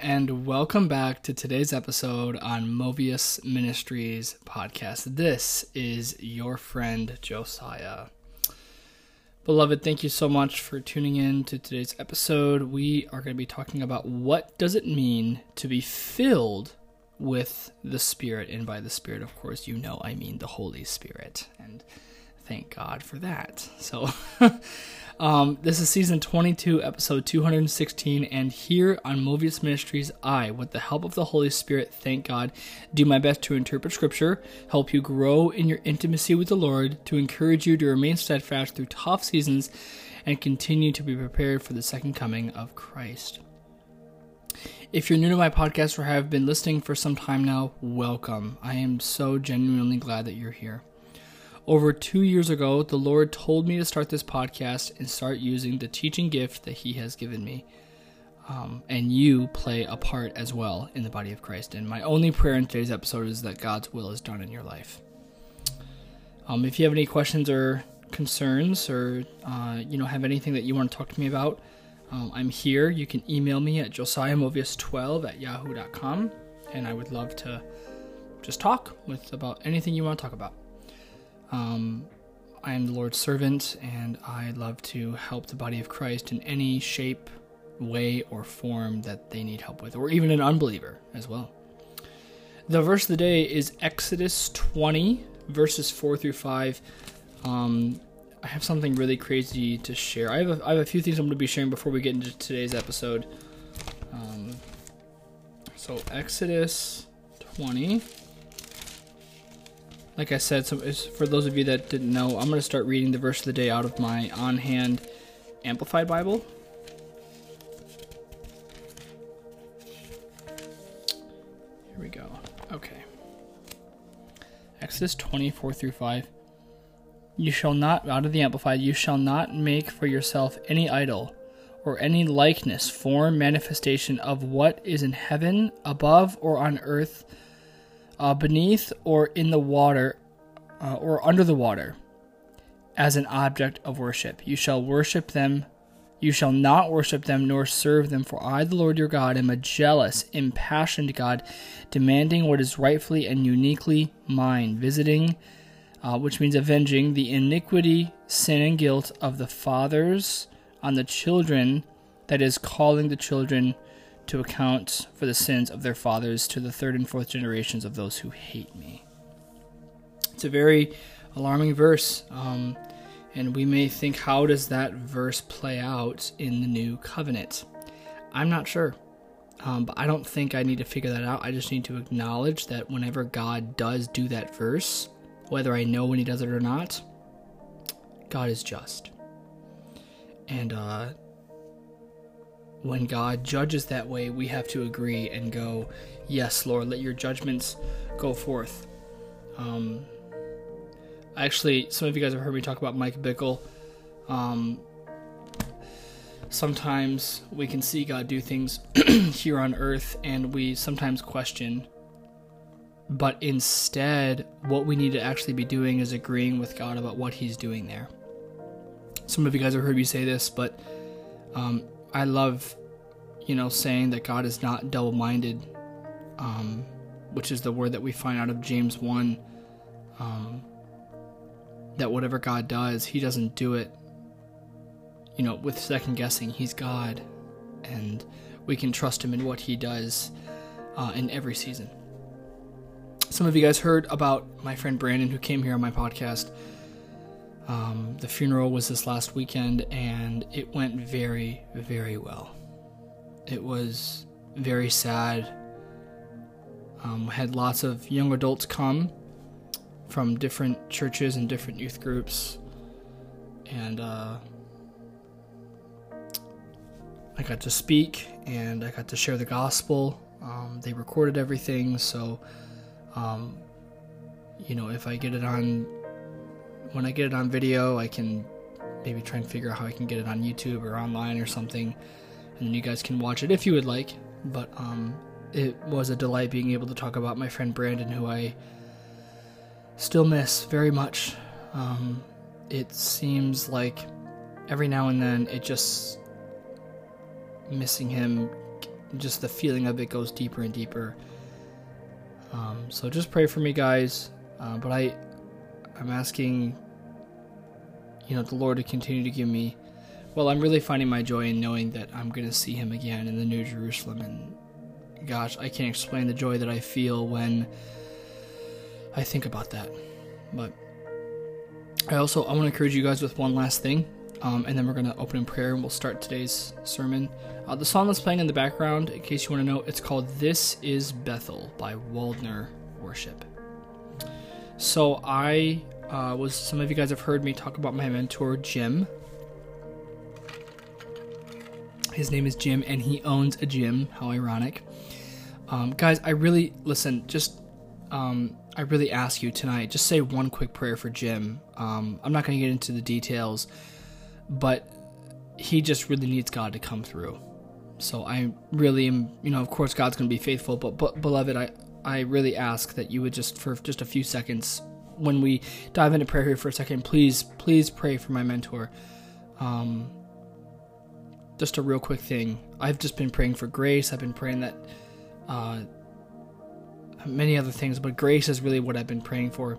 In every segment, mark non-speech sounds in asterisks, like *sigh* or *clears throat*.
And welcome back to today's episode on Movius Ministries podcast. This is your friend Josiah. Beloved, thank you so much for tuning in to today's episode. We are going to be talking about what does it mean to be filled with the Spirit, and by the Spirit, of course, you know I mean the Holy Spirit, and thank God for that. So. *laughs* Um, this is season 22, episode 216, and here on Movius Ministries, I, with the help of the Holy Spirit, thank God, do my best to interpret Scripture, help you grow in your intimacy with the Lord, to encourage you to remain steadfast through tough seasons, and continue to be prepared for the second coming of Christ. If you're new to my podcast or have been listening for some time now, welcome. I am so genuinely glad that you're here. Over two years ago, the Lord told me to start this podcast and start using the teaching gift that He has given me. Um, and you play a part as well in the body of Christ. And my only prayer in today's episode is that God's will is done in your life. Um, if you have any questions or concerns, or uh, you know have anything that you want to talk to me about, um, I'm here. You can email me at josiahmovius12 at yahoo.com, and I would love to just talk with about anything you want to talk about. Um, I am the Lord's servant, and I love to help the body of Christ in any shape, way, or form that they need help with, or even an unbeliever as well. The verse of the day is Exodus 20, verses 4 through 5. Um, I have something really crazy to share. I have a, I have a few things I'm going to be sharing before we get into today's episode. Um, so, Exodus 20 like I said, so for those of you that didn't know, I'm going to start reading the verse of the day out of my on hand Amplified Bible. Here we go. Okay. Exodus 24 through 5. You shall not, out of the Amplified, you shall not make for yourself any idol or any likeness, form, manifestation of what is in heaven, above, or on earth uh, beneath or in the water uh, or under the water as an object of worship. You shall worship them. You shall not worship them nor serve them, for I, the Lord your God, am a jealous, impassioned God, demanding what is rightfully and uniquely mine, visiting, uh, which means avenging, the iniquity, sin, and guilt of the fathers on the children, that is, calling the children to account for the sins of their fathers to the third and fourth generations of those who hate me. It's a very alarming verse, um, and we may think, how does that verse play out in the new covenant? I'm not sure. Um, but I don't think I need to figure that out. I just need to acknowledge that whenever God does do that verse, whether I know when He does it or not, God is just. And uh, when God judges that way, we have to agree and go, Yes, Lord, let your judgments go forth. Um, actually, some of you guys have heard me talk about Mike Bickle. Um, sometimes we can see God do things *clears throat* here on earth, and we sometimes question. But instead, what we need to actually be doing is agreeing with God about what He's doing there. Some of you guys have heard me say this, but um, I love, you know, saying that God is not double minded, um, which is the word that we find out of James 1. Um, that whatever God does, He doesn't do it, you know, with second guessing. He's God, and we can trust Him in what He does uh, in every season. Some of you guys heard about my friend Brandon who came here on my podcast. Um, the funeral was this last weekend, and it went very, very well. It was very sad. Um, had lots of young adults come from different churches and different youth groups, and uh, I got to speak and I got to share the gospel. Um, they recorded everything, so um, you know if I get it on when I get it on video, I can maybe try and figure out how I can get it on YouTube or online or something, and then you guys can watch it if you would like. But um, it was a delight being able to talk about my friend Brandon, who I still miss very much. Um, it seems like every now and then it just missing him. Just the feeling of it goes deeper and deeper. Um, so just pray for me, guys. Uh, but I, I'm asking, you know, the Lord to continue to give me. Well, I'm really finding my joy in knowing that I'm going to see Him again in the New Jerusalem, and gosh, I can't explain the joy that I feel when I think about that. But I also I want to encourage you guys with one last thing, um, and then we're going to open in prayer and we'll start today's sermon. Uh, the song that's playing in the background, in case you want to know, it's called "This Is Bethel" by Waldner Worship. So I uh, was some of you guys have heard me talk about my mentor Jim. His name is Jim, and he owns a gym. How ironic, um, guys! I really listen. Just um, I really ask you tonight, just say one quick prayer for Jim. Um, I'm not going to get into the details, but he just really needs God to come through. So I really am, you know, of course God's going to be faithful, but, but beloved, I I really ask that you would just for just a few seconds when we dive into prayer here for a second, please please pray for my mentor. Um, just a real quick thing. I've just been praying for grace. I've been praying that uh, many other things, but grace is really what I've been praying for.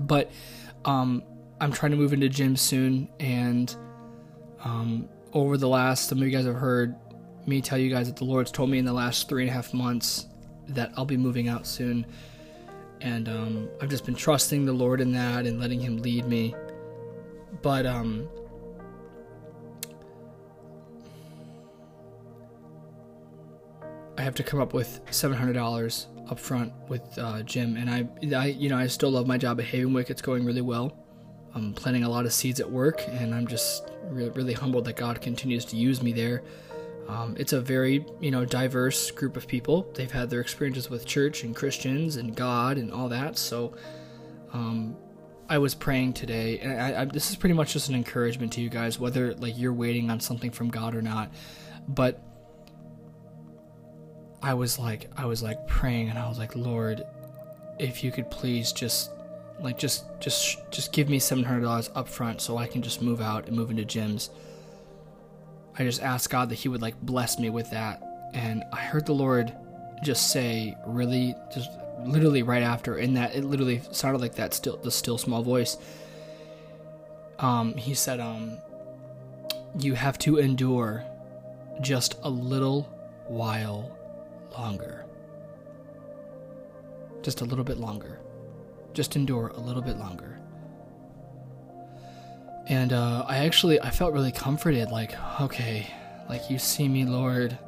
But um, I'm trying to move into gym soon, and um, over the last, some of you guys have heard me tell you guys that the Lord's told me in the last three and a half months that I'll be moving out soon. And um, I've just been trusting the Lord in that and letting Him lead me. But um, I have to come up with seven hundred dollars up front with uh, Jim, and I, I, you know, I still love my job at Havenwick. It's going really well. I'm planting a lot of seeds at work, and I'm just really, really humbled that God continues to use me there. Um, it's a very, you know, diverse group of people. They've had their experiences with church and Christians and God and all that. So, um, I was praying today, and I, I, this is pretty much just an encouragement to you guys, whether like you're waiting on something from God or not. But I was like, I was like praying, and I was like, Lord, if you could please just like just just just give me seven hundred dollars up front so I can just move out and move into Jim's. I just asked God that He would like bless me with that, and I heard the Lord just say, really, just literally right after, in that it literally sounded like that still the still small voice. Um, he said, um, you have to endure just a little while longer. Just a little bit longer. Just endure a little bit longer. And uh, I actually I felt really comforted. Like, okay, like you see me, Lord.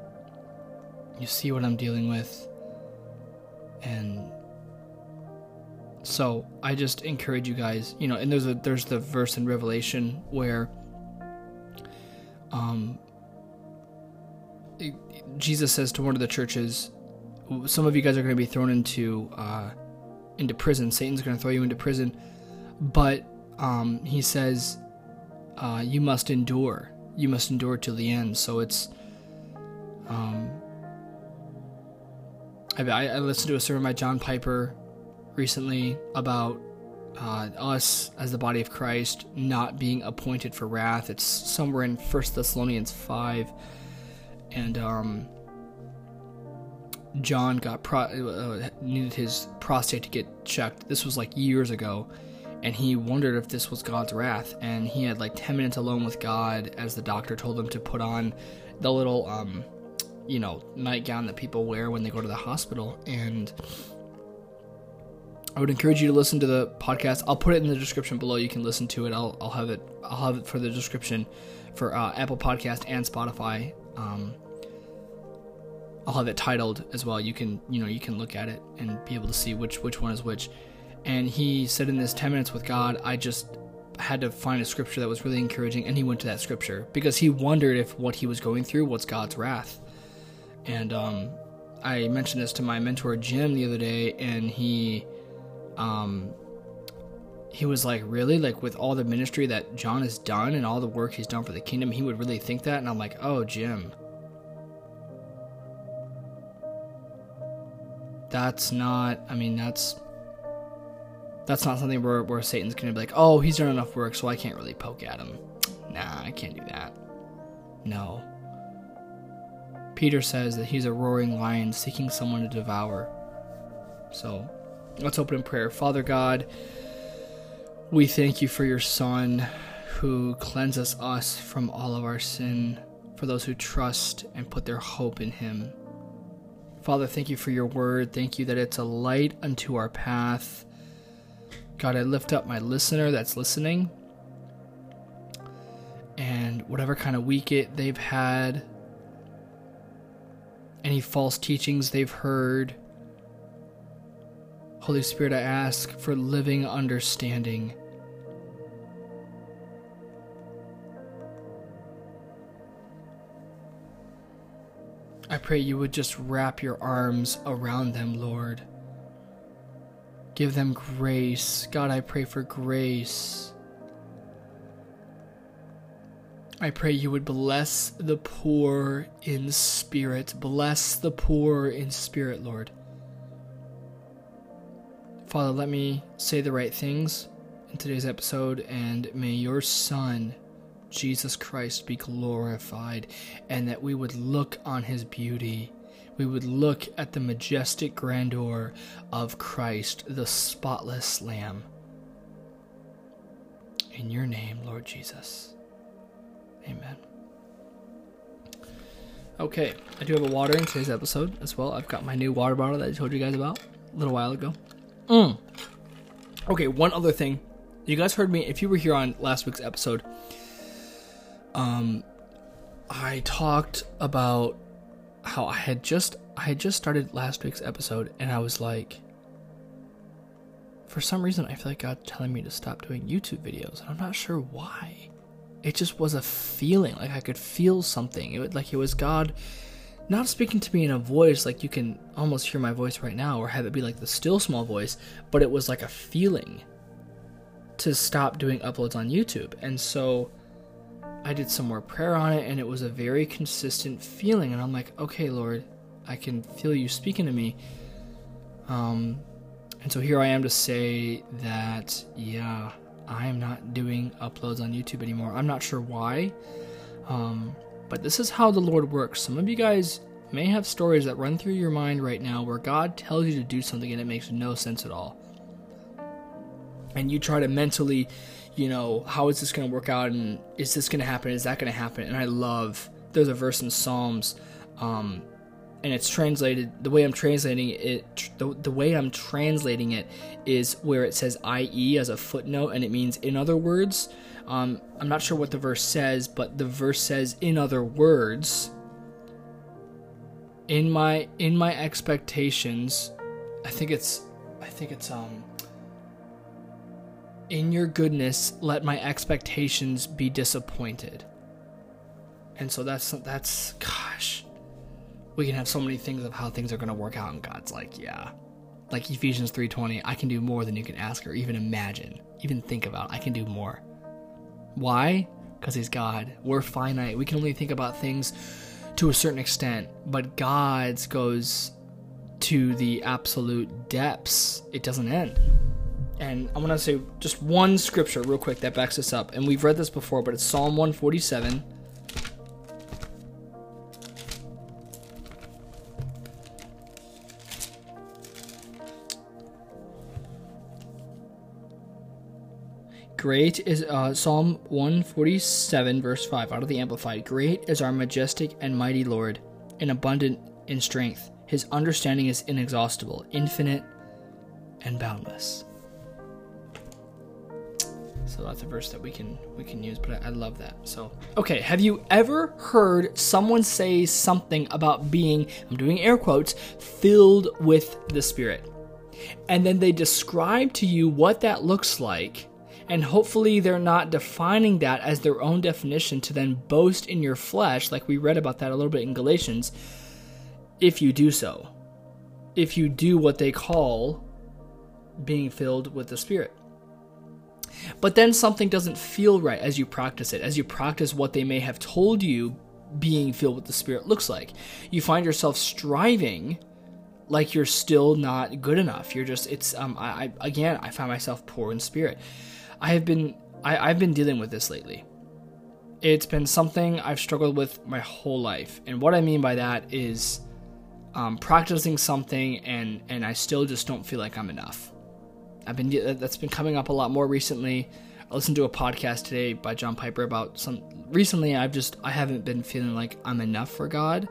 You see what I'm dealing with, and so I just encourage you guys. You know, and there's a there's the verse in Revelation where, um, Jesus says to one of the churches, "Some of you guys are going to be thrown into uh, into prison. Satan's going to throw you into prison, but um, he says uh, you must endure. You must endure till the end. So it's. Um, I, I listened to a sermon by John Piper recently about uh, us as the body of Christ not being appointed for wrath. It's somewhere in First Thessalonians five, and um, John got pro- uh, needed his prostate to get checked. This was like years ago, and he wondered if this was God's wrath. And he had like 10 minutes alone with God as the doctor told him to put on the little, um, you know, nightgown that people wear when they go to the hospital. And I would encourage you to listen to the podcast. I'll put it in the description below. You can listen to it. I'll, I'll have it. I'll have it for the description for uh, Apple Podcast and Spotify. Um, I'll have it titled as well. You can you know you can look at it and be able to see which which one is which. And he said in this 10 minutes with God, I just had to find a scripture that was really encouraging, and he went to that scripture because he wondered if what he was going through was God's wrath. And um, I mentioned this to my mentor Jim the other day, and he, um, he was like, "Really? Like with all the ministry that John has done and all the work he's done for the kingdom, he would really think that?" And I'm like, "Oh, Jim, that's not i mean that's that's not something where, where satan's gonna be like oh he's done enough work so i can't really poke at him nah i can't do that no Peter says that he's a roaring lion seeking someone to devour. So let's open in prayer. Father God, we thank you for your Son who cleanses us from all of our sin, for those who trust and put their hope in him. Father, thank you for your word. Thank you that it's a light unto our path. God, I lift up my listener that's listening. And whatever kind of week it they've had, any false teachings they've heard, Holy Spirit, I ask for living understanding. I pray you would just wrap your arms around them, Lord. Give them grace. God, I pray for grace. I pray you would bless the poor in spirit. Bless the poor in spirit, Lord. Father, let me say the right things in today's episode, and may your Son Jesus Christ be glorified, and that we would look on his beauty. We would look at the majestic grandeur of Christ, the spotless Lamb. In your name, Lord Jesus. Amen. Okay, I do have a water in today's episode as well. I've got my new water bottle that I told you guys about a little while ago. Mm. Okay, one other thing. You guys heard me, if you were here on last week's episode, um, I talked about how I had just I had just started last week's episode, and I was like, for some reason, I feel like God telling me to stop doing YouTube videos, and I'm not sure why. It just was a feeling, like I could feel something. It was like it was God not speaking to me in a voice like you can almost hear my voice right now, or have it be like the still small voice, but it was like a feeling to stop doing uploads on YouTube, and so I did some more prayer on it, and it was a very consistent feeling. And I'm like, okay, Lord, I can feel you speaking to me. Um, and so here I am to say that, yeah, I am not doing uploads on YouTube anymore. I'm not sure why, um, but this is how the Lord works. Some of you guys may have stories that run through your mind right now where God tells you to do something and it makes no sense at all. And you try to mentally you know, how is this going to work out and is this going to happen? Is that going to happen? And I love, there's a verse in Psalms, um, and it's translated, the way I'm translating it, the, the way I'm translating it is where it says IE as a footnote, and it means in other words. Um, I'm not sure what the verse says, but the verse says in other words. In my in my expectations, I think it's I think it's um in your goodness, let my expectations be disappointed. And so that's that's gosh. We can have so many things of how things are going to work out and God's like, yeah. Like Ephesians 3:20, I can do more than you can ask or even imagine, even think about. I can do more. Why? Cuz he's God. We're finite. We can only think about things to a certain extent, but God's goes to the absolute depths. It doesn't end. And I want to say just one scripture real quick that backs this up. And we've read this before, but it's Psalm 147. Great is uh, Psalm 147, verse 5, out of the Amplified. Great is our majestic and mighty Lord, and abundant in strength. His understanding is inexhaustible, infinite, and boundless. That's a verse that we can we can use, but I, I love that. So okay, have you ever heard someone say something about being I'm doing air quotes filled with the Spirit, and then they describe to you what that looks like, and hopefully they're not defining that as their own definition to then boast in your flesh, like we read about that a little bit in Galatians. If you do so, if you do what they call being filled with the Spirit. But then something doesn't feel right as you practice it, as you practice what they may have told you being filled with the Spirit looks like. You find yourself striving like you're still not good enough. You're just it's um I, I again I find myself poor in spirit. I have been I, I've been dealing with this lately. it's been something I've struggled with my whole life. And what I mean by that is um, practicing something and and I still just don't feel like I'm enough. I've been that's been coming up a lot more recently. I listened to a podcast today by John Piper about some recently I've just I haven't been feeling like I'm enough for God.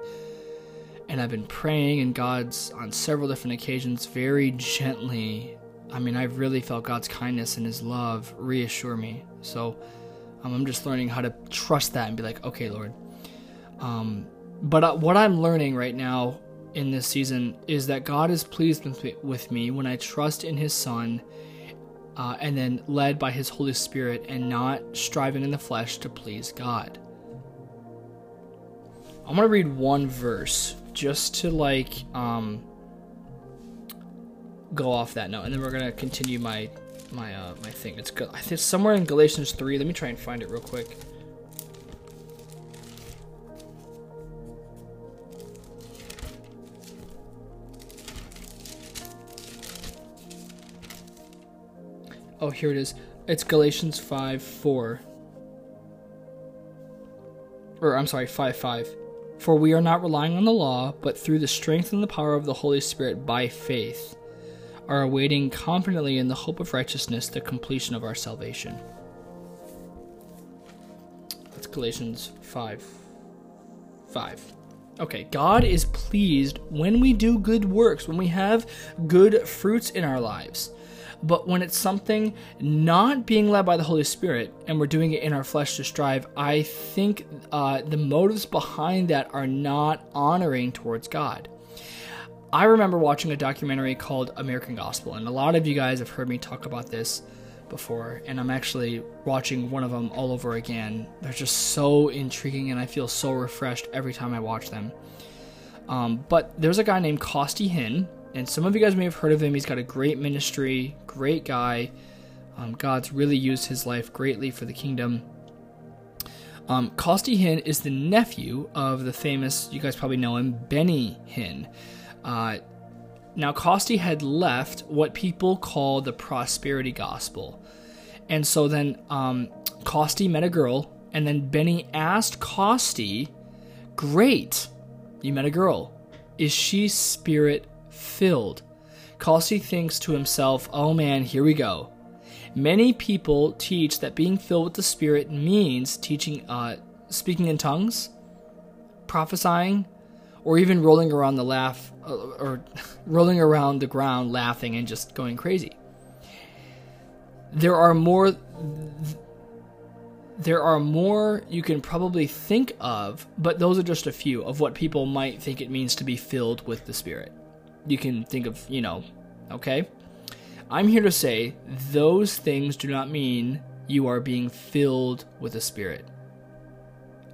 And I've been praying and God's on several different occasions very gently. I mean, I've really felt God's kindness and his love reassure me. So um, I'm just learning how to trust that and be like, okay, Lord. Um, but uh, what I'm learning right now in this season is that God is pleased with me when I trust in His Son uh, and then led by His Holy Spirit and not striving in the flesh to please God. I'm going to read one verse just to like um, go off that note, and then we're going to continue my my uh, my thing. It's good. I think it's somewhere in Galatians three. Let me try and find it real quick. Oh, here it is. It's Galatians 5 4. Or, I'm sorry, 5 5. For we are not relying on the law, but through the strength and the power of the Holy Spirit by faith, are awaiting confidently in the hope of righteousness the completion of our salvation. That's Galatians 5 5. Okay, God is pleased when we do good works, when we have good fruits in our lives. But when it's something not being led by the Holy Spirit and we're doing it in our flesh to strive, I think uh, the motives behind that are not honoring towards God. I remember watching a documentary called American Gospel, and a lot of you guys have heard me talk about this before, and I'm actually watching one of them all over again. They're just so intriguing, and I feel so refreshed every time I watch them. Um, but there's a guy named Costi Hinn, and some of you guys may have heard of him. He's got a great ministry, great guy. Um, God's really used his life greatly for the kingdom. Um, Costi Hinn is the nephew of the famous, you guys probably know him, Benny Hinn. Uh, now, Costi had left what people call the prosperity gospel. And so then um, met a girl, and then Benny asked Costi, Great, you met a girl. Is she spirit filled. Costi thinks to himself, oh man, here we go. Many people teach that being filled with the Spirit means teaching, uh, speaking in tongues, prophesying, or even rolling around the laugh, uh, or *laughs* rolling around the ground laughing and just going crazy. There are more. There are more you can probably think of, but those are just a few of what people might think it means to be filled with the Spirit you can think of, you know, okay? I'm here to say those things do not mean you are being filled with the Spirit.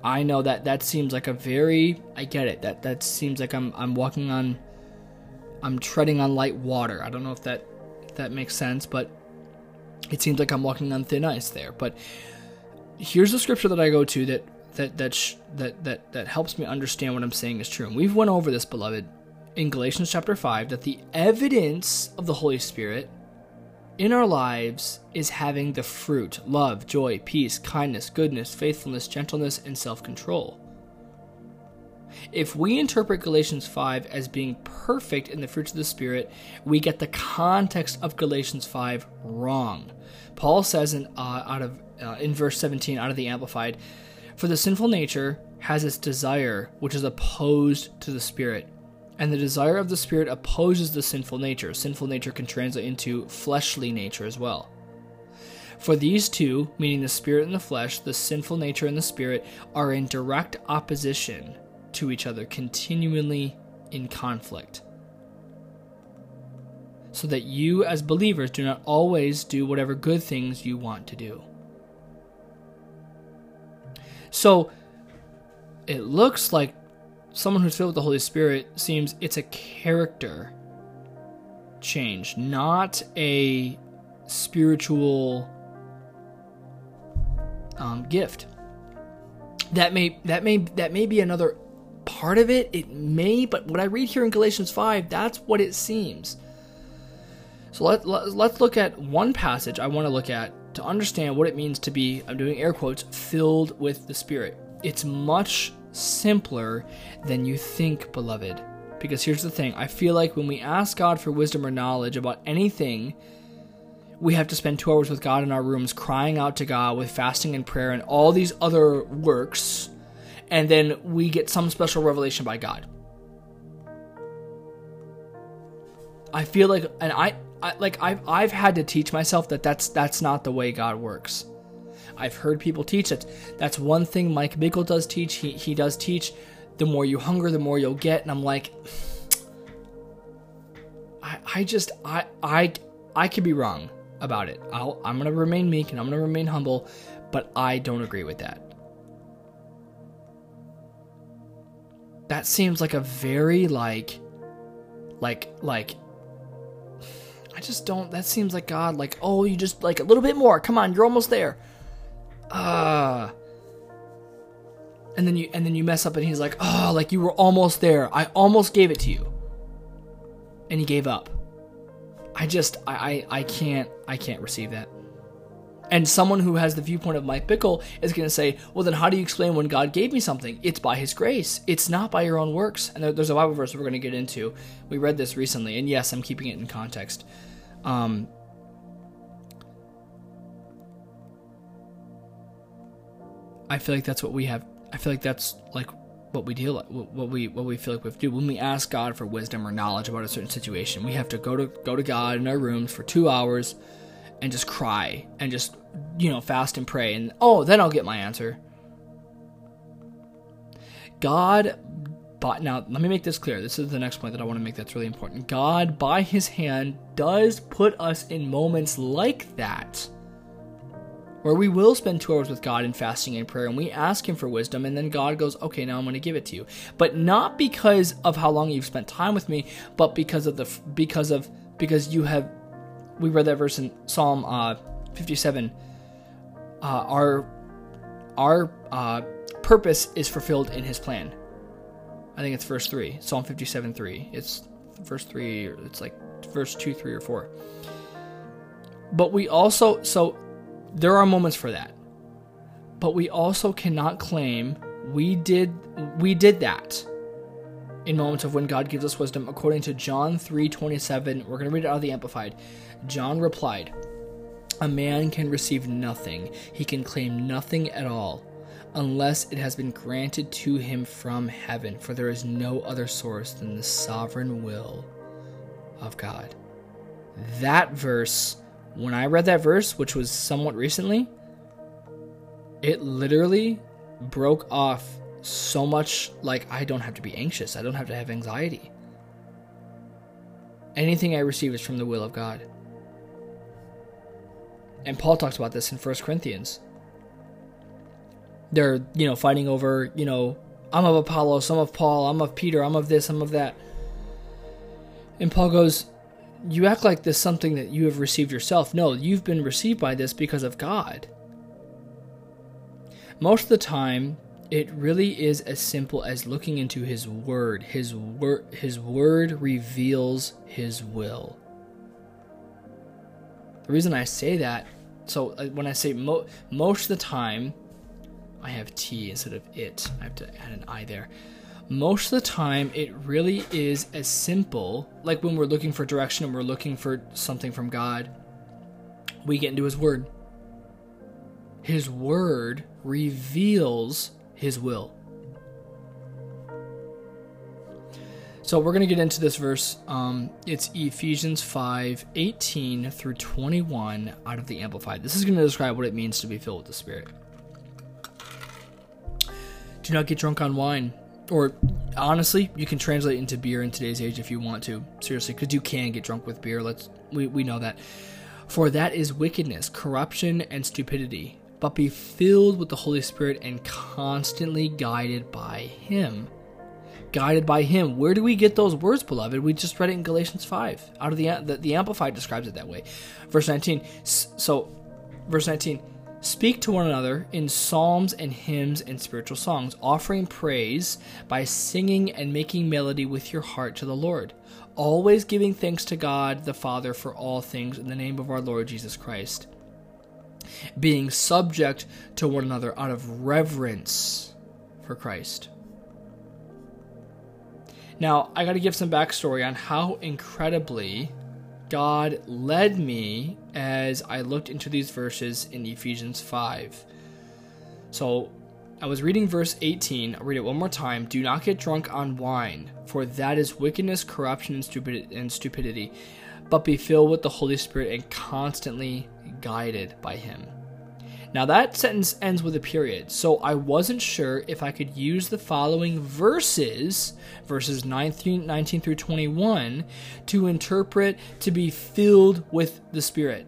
I know that that seems like a very I get it. That that seems like I'm I'm walking on I'm treading on light water. I don't know if that if that makes sense, but it seems like I'm walking on thin ice there. But here's the scripture that I go to that that that sh- that that that helps me understand what I'm saying is true. And we've went over this, beloved, in Galatians chapter 5 that the evidence of the Holy Spirit in our lives is having the fruit love, joy, peace, kindness, goodness, faithfulness, gentleness, and self control. If we interpret Galatians 5 as being perfect in the fruits of the Spirit, we get the context of Galatians 5 wrong. Paul says in, uh, out of, uh, in verse 17 out of the Amplified, For the sinful nature has its desire, which is opposed to the Spirit and the desire of the spirit opposes the sinful nature. Sinful nature can translate into fleshly nature as well. For these two, meaning the spirit and the flesh, the sinful nature and the spirit, are in direct opposition to each other, continually in conflict. So that you, as believers, do not always do whatever good things you want to do. So, it looks like someone who's filled with the Holy Spirit seems it's a character change, not a spiritual um, gift. That may that may that may be another part of it. It may, but what I read here in Galatians five, that's what it seems. So let, let let's look at one passage I want to look at to understand what it means to be, I'm doing air quotes, filled with the Spirit. It's much simpler than you think, beloved. Because here's the thing I feel like when we ask God for wisdom or knowledge about anything, we have to spend two hours with God in our rooms crying out to God with fasting and prayer and all these other works, and then we get some special revelation by God. I feel like, and I, I like I've I've had to teach myself that that's that's not the way God works. I've heard people teach it. That's one thing Mike Bickle does teach. He he does teach the more you hunger, the more you'll get. And I'm like, I, I just, I, I, I could be wrong about it. I'll, I'm going to remain meek and I'm going to remain humble, but I don't agree with that. That seems like a very like, like, like, I just don't, that seems like God, like, oh, you just, like, a little bit more. Come on, you're almost there. Ah. Uh, and then you and then you mess up and he's like oh like you were almost there. I almost gave it to you. And he gave up. I just i i, I can't i can't receive that. And someone who has the viewpoint of mike bickle is going to say well then how do you explain when god gave me something? It's by his grace. It's not by your own works. And there's a bible verse we're going to get into. We read this recently and yes i'm keeping it in context. Um, I feel like that's what we have I feel like that's like what we deal what we what we feel like we have to do when we ask God for wisdom or knowledge about a certain situation. We have to go to go to God in our rooms for two hours and just cry and just you know fast and pray and oh then I'll get my answer. God but now let me make this clear. This is the next point that I want to make that's really important. God by his hand does put us in moments like that where we will spend two hours with God in fasting and prayer and we ask Him for wisdom, and then God goes, Okay, now I'm going to give it to you. But not because of how long you've spent time with me, but because of the, because of, because you have, we read that verse in Psalm uh, 57. Uh, our, our uh, purpose is fulfilled in His plan. I think it's verse 3, Psalm 57 3. It's verse 3, it's like verse 2, 3, or 4. But we also, so there are moments for that. But we also cannot claim we did we did that in moments of when God gives us wisdom according to John 3:27. We're going to read it out of the amplified. John replied, "A man can receive nothing. He can claim nothing at all." Unless it has been granted to him from heaven, for there is no other source than the sovereign will of God. That verse when I read that verse, which was somewhat recently, it literally broke off so much like I don't have to be anxious. I don't have to have anxiety. Anything I receive is from the will of God. And Paul talks about this in 1 Corinthians. They're, you know, fighting over, you know, I'm of Apollos, I'm of Paul, I'm of Peter, I'm of this, I'm of that. And Paul goes, you act like this something that you have received yourself. No, you've been received by this because of God. Most of the time, it really is as simple as looking into his word. His word his word reveals his will. The reason I say that, so uh, when I say mo- most of the time, I have T instead of it. I have to add an I there most of the time it really is as simple like when we're looking for direction and we're looking for something from god we get into his word. His word reveals his will. So we're going to get into this verse um, it's ephesians 5 18 through 21 out of the amplified. This is going to describe what it means to be filled with the spirit. Do not get drunk on wine or honestly, you can translate into beer in today's age if you want to. Seriously, because you can get drunk with beer. Let's we, we know that. For that is wickedness, corruption, and stupidity. But be filled with the Holy Spirit and constantly guided by Him. Guided by Him. Where do we get those words, beloved? We just read it in Galatians 5. Out of the the, the Amplified describes it that way. Verse 19. So, verse 19 Speak to one another in psalms and hymns and spiritual songs, offering praise by singing and making melody with your heart to the Lord, always giving thanks to God the Father for all things in the name of our Lord Jesus Christ. being subject to one another out of reverence for Christ. Now, I got to give some backstory on how incredibly God led me as I looked into these verses in Ephesians 5. So, I was reading verse 18. I'll read it one more time. Do not get drunk on wine, for that is wickedness, corruption, and stupidity, but be filled with the Holy Spirit and constantly guided by Him. Now, that sentence ends with a period, so I wasn't sure if I could use the following verses, verses 19, 19 through 21, to interpret to be filled with the Spirit.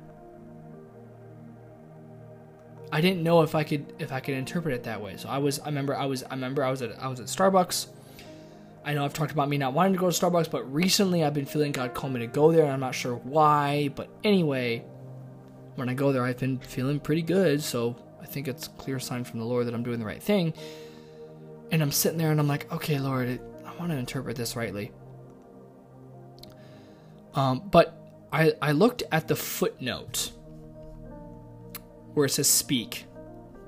I didn't know if I could if I could interpret it that way. So I was I remember I was I remember I was at I was at Starbucks. I know I've talked about me not wanting to go to Starbucks, but recently I've been feeling God call me to go there and I'm not sure why, but anyway, when I go there I've been feeling pretty good, so I think it's clear sign from the Lord that I'm doing the right thing. And I'm sitting there and I'm like, "Okay, Lord, I want to interpret this rightly." Um, but I I looked at the footnote where it says speak.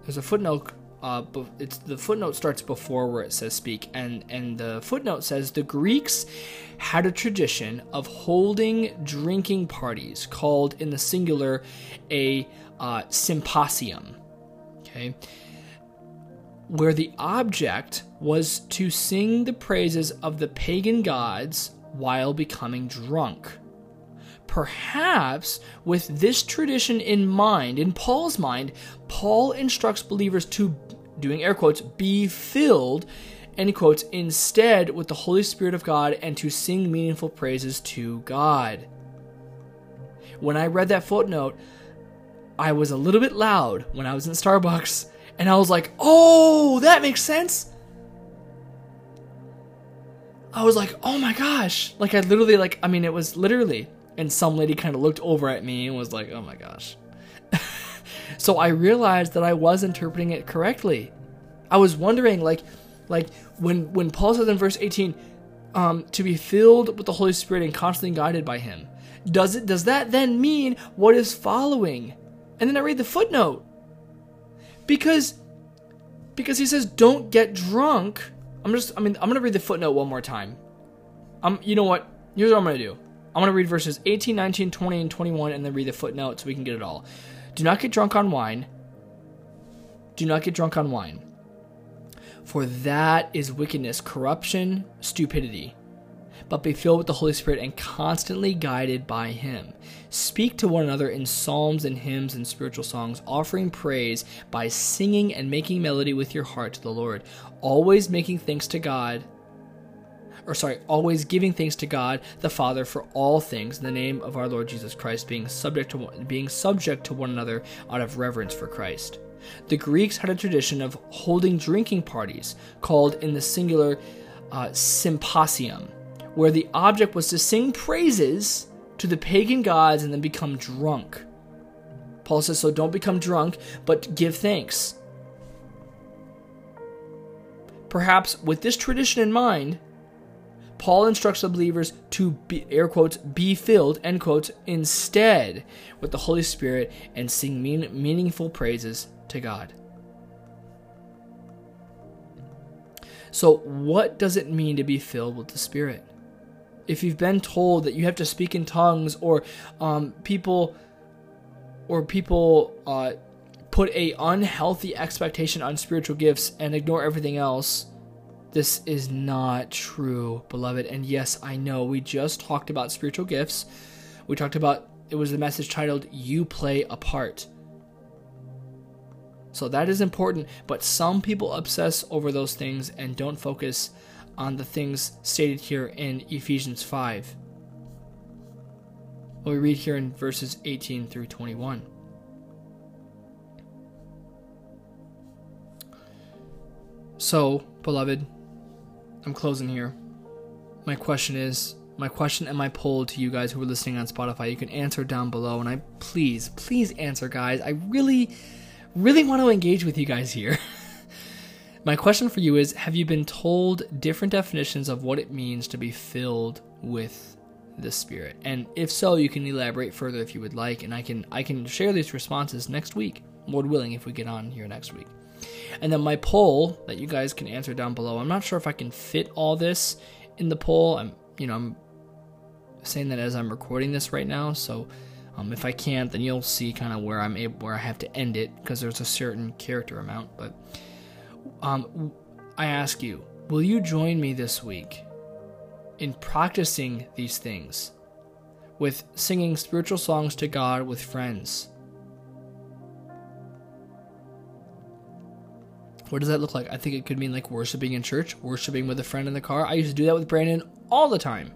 There's a footnote. Uh, it's the footnote starts before where it says speak, and and the footnote says the Greeks had a tradition of holding drinking parties called in the singular a uh, symposium. Okay, where the object was to sing the praises of the pagan gods while becoming drunk. Perhaps with this tradition in mind, in Paul's mind, Paul instructs believers to, doing air quotes, be filled, end quotes, instead with the Holy Spirit of God and to sing meaningful praises to God. When I read that footnote, I was a little bit loud when I was in Starbucks, and I was like, oh, that makes sense. I was like, oh my gosh. Like, I literally, like, I mean, it was literally and some lady kind of looked over at me and was like, "Oh my gosh." So I realized that I was interpreting it correctly. I was wondering like like when when Paul says in verse 18 um, to be filled with the Holy Spirit and constantly guided by him. Does it does that then mean what is following? And then I read the footnote. Because because he says don't get drunk. I'm just I mean I'm to read the footnote one more time. Um you know what? Here's what I'm to do. I'm to read verses 18, 19, 20, and 21 and then read the footnote so we can get it all. Do not get drunk on wine. Do not get drunk on wine. For that is wickedness, corruption, stupidity. But be filled with the Holy Spirit and constantly guided by Him. Speak to one another in psalms and hymns and spiritual songs, offering praise by singing and making melody with your heart to the Lord, always making thanks to God or sorry, always giving thanks to God the Father for all things in the name of our Lord Jesus Christ, being subject to being subject to one another out of reverence for Christ. The Greeks had a tradition of holding drinking parties called in the singular uh, symposium, where the object was to sing praises to the pagan gods and then become drunk. Paul says, so don't become drunk, but give thanks. Perhaps with this tradition in mind, Paul instructs the believers to be, air quotes, be filled, end quotes, instead with the Holy Spirit and sing mean, meaningful praises to God. So, what does it mean to be filled with the Spirit? If you've been told that you have to speak in tongues, or um, people, or people uh, put a unhealthy expectation on spiritual gifts and ignore everything else, this is not true, beloved. And yes, I know we just talked about spiritual gifts. We talked about it was the message titled You Play a Part. So that is important, but some people obsess over those things and don't focus on the things stated here in Ephesians 5. What we read here in verses 18 through 21. So, beloved, I'm closing here. My question is my question and my poll to you guys who are listening on Spotify. You can answer down below, and I please, please answer, guys. I really, really want to engage with you guys here. *laughs* my question for you is Have you been told different definitions of what it means to be filled with the Spirit? And if so, you can elaborate further if you would like, and I can I can share these responses next week, Lord willing, if we get on here next week. And then my poll that you guys can answer down below. I'm not sure if I can fit all this in the poll. I'm you know I'm saying that as I'm recording this right now, so um, if I can't, then you'll see kind of where I'm able where I have to end it because there's a certain character amount. But um, I ask you, will you join me this week in practicing these things with singing spiritual songs to God with friends? What does that look like? I think it could mean like worshiping in church, worshiping with a friend in the car. I used to do that with Brandon all the time.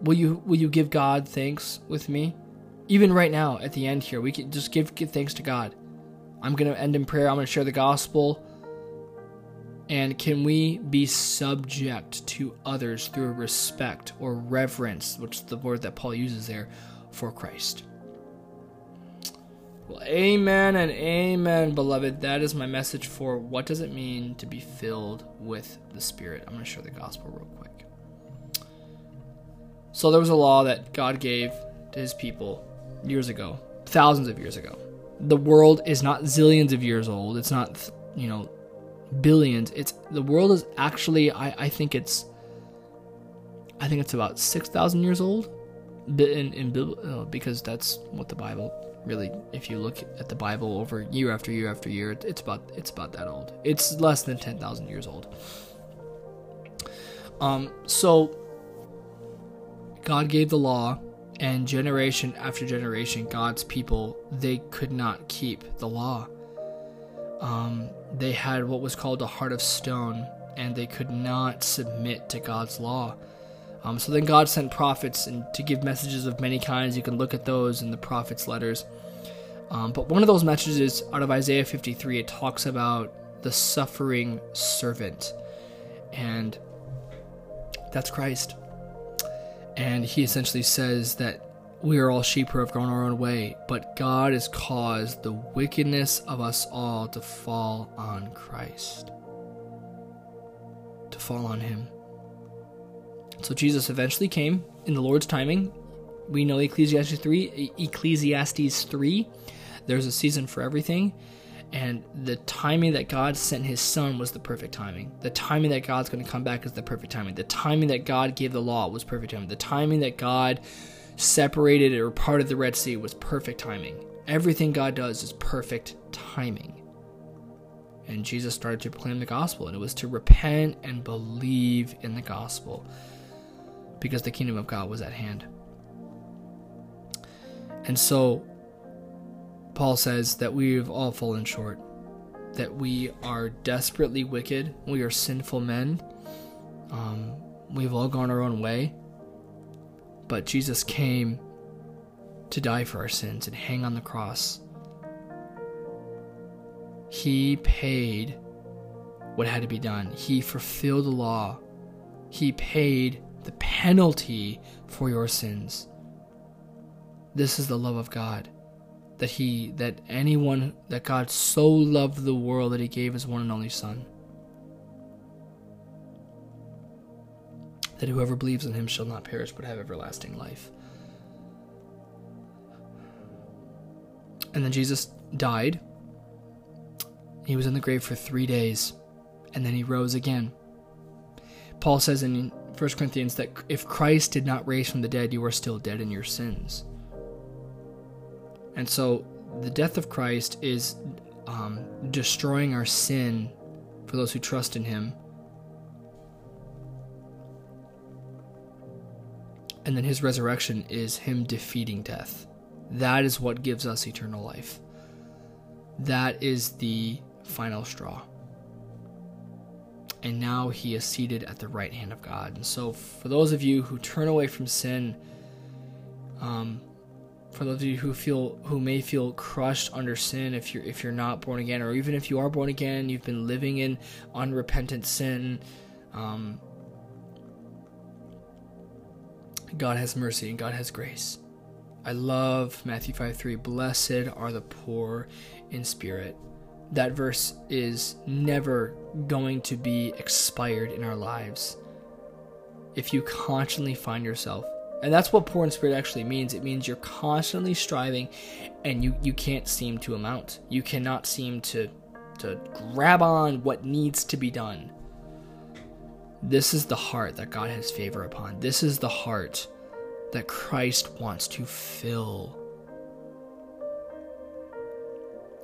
Will you will you give God thanks with me? Even right now at the end here, we can just give give thanks to God. I'm going to end in prayer. I'm going to share the gospel. And can we be subject to others through respect or reverence, which is the word that Paul uses there, for Christ? Well, amen and amen, beloved. That is my message for what does it mean to be filled with the Spirit. I'm going to share the gospel real quick. So, there was a law that God gave to his people years ago, thousands of years ago. The world is not zillions of years old. It's not, you know, billions. It's the world is actually I, I think it's I think it's about six thousand years old, in in uh, because that's what the Bible really. If you look at the Bible over year after year after year, it's about it's about that old. It's less than ten thousand years old. Um, so God gave the law, and generation after generation, God's people they could not keep the law um, they had what was called a heart of stone, and they could not submit to God's law. Um, so then God sent prophets and to give messages of many kinds. You can look at those in the prophets' letters. Um, but one of those messages out of Isaiah 53, it talks about the suffering servant, and that's Christ. And he essentially says that we are all sheep who have gone our own way, but God has caused the wickedness of us all to fall on Christ. To fall on Him. So Jesus eventually came in the Lord's timing. We know Ecclesiastes 3, Ecclesiastes 3. There's a season for everything. And the timing that God sent his son was the perfect timing. The timing that God's going to come back is the perfect timing. The timing that God gave the law was perfect timing. The timing that God separated or part of the Red Sea was perfect timing. Everything God does is perfect timing. And Jesus started to proclaim the gospel, and it was to repent and believe in the gospel because the kingdom of God was at hand. And so, Paul says that we've all fallen short, that we are desperately wicked, we are sinful men, um, we've all gone our own way but Jesus came to die for our sins and hang on the cross. He paid what had to be done. He fulfilled the law. He paid the penalty for your sins. This is the love of God. That he that anyone that God so loved the world that he gave his one and only son. that whoever believes in him shall not perish but have everlasting life. And then Jesus died. He was in the grave for three days, and then he rose again. Paul says in 1 Corinthians that if Christ did not raise from the dead, you are still dead in your sins. And so the death of Christ is um, destroying our sin for those who trust in him and then his resurrection is him defeating death. That is what gives us eternal life. That is the final straw. And now he is seated at the right hand of God. And so, for those of you who turn away from sin, um, for those of you who feel who may feel crushed under sin if you're if you're not born again, or even if you are born again, you've been living in unrepentant sin. Um, God has mercy and God has grace. I love Matthew 5 3. Blessed are the poor in spirit. That verse is never going to be expired in our lives. if you constantly find yourself and that's what poor in spirit actually means. It means you're constantly striving and you you can't seem to amount. You cannot seem to to grab on what needs to be done. This is the heart that god has favor upon. This is the heart that christ wants to fill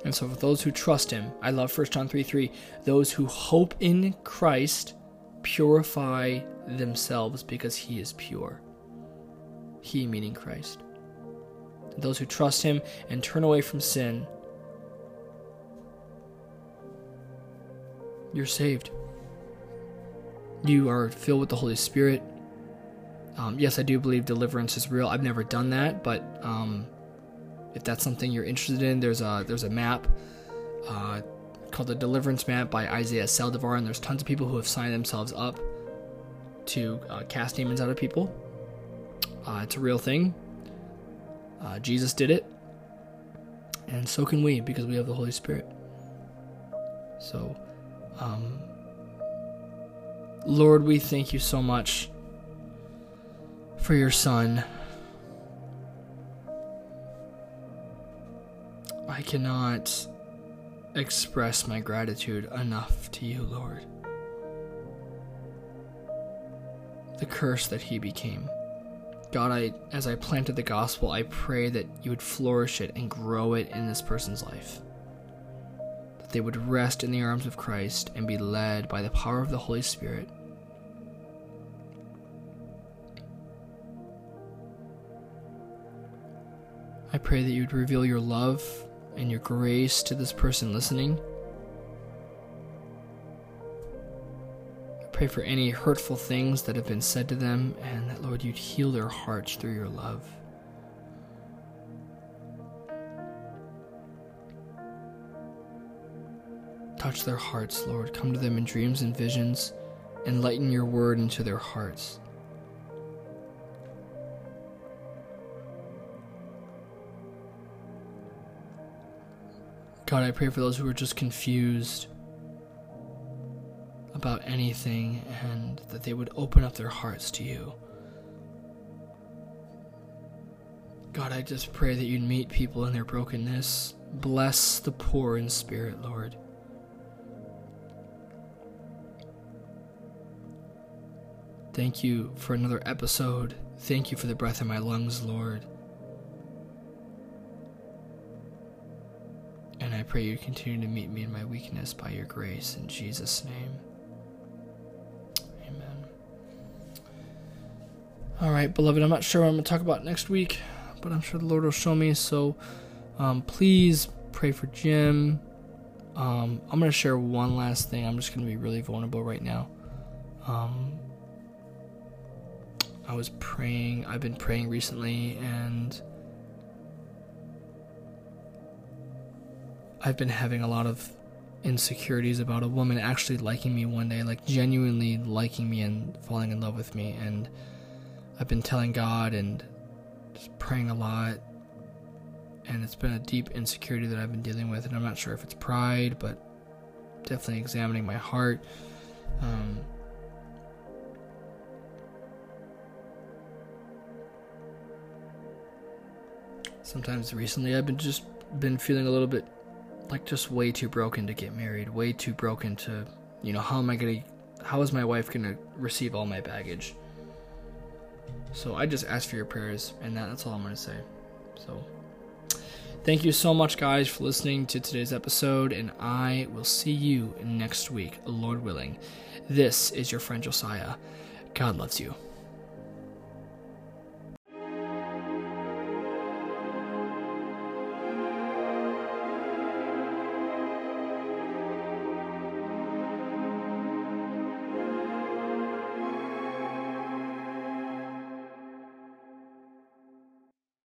and so for those who trust him i love 1 john 3 3 those who hope in christ purify themselves because he is pure. He meaning Christ. Those who trust him and turn away from sin, you're saved. You are filled with the Holy Spirit. Um, yes, I do believe deliverance is real. I've never done that, but um, if that's something you're interested in, there's a there's a map. Uh, called the Deliverance Map by Isaiah Saldivar, and there's tons of people who have signed themselves up to uh, cast demons out of people. Uh, it's a real thing. Uh, Jesus did it, and so can we because we have the Holy Spirit. So, um, Lord, we thank you so much for your Son. Cannot express my gratitude enough to you, Lord. The curse that he became. God, I as I planted the gospel, I pray that you would flourish it and grow it in this person's life. That they would rest in the arms of Christ and be led by the power of the Holy Spirit. I pray that you would reveal your love and your grace to this person listening. I pray for any hurtful things that have been said to them, and that, Lord, you'd heal their hearts through your love. Touch their hearts, Lord. Come to them in dreams and visions. Enlighten your word into their hearts. God, I pray for those who are just confused about anything and that they would open up their hearts to you. God, I just pray that you'd meet people in their brokenness. Bless the poor in spirit, Lord. Thank you for another episode. Thank you for the breath in my lungs, Lord. Pray you continue to meet me in my weakness by your grace. In Jesus' name. Amen. All right, beloved, I'm not sure what I'm going to talk about next week, but I'm sure the Lord will show me. So um, please pray for Jim. Um, I'm going to share one last thing. I'm just going to be really vulnerable right now. Um, I was praying, I've been praying recently, and I've been having a lot of insecurities about a woman actually liking me one day, like genuinely liking me and falling in love with me. And I've been telling God and just praying a lot. And it's been a deep insecurity that I've been dealing with. And I'm not sure if it's pride, but definitely examining my heart. Um, sometimes recently I've been just been feeling a little bit like just way too broken to get married, way too broken to, you know, how am I going to how is my wife going to receive all my baggage? So I just ask for your prayers and that, that's all I'm going to say. So thank you so much guys for listening to today's episode and I will see you next week, Lord willing. This is your friend Josiah. God loves you.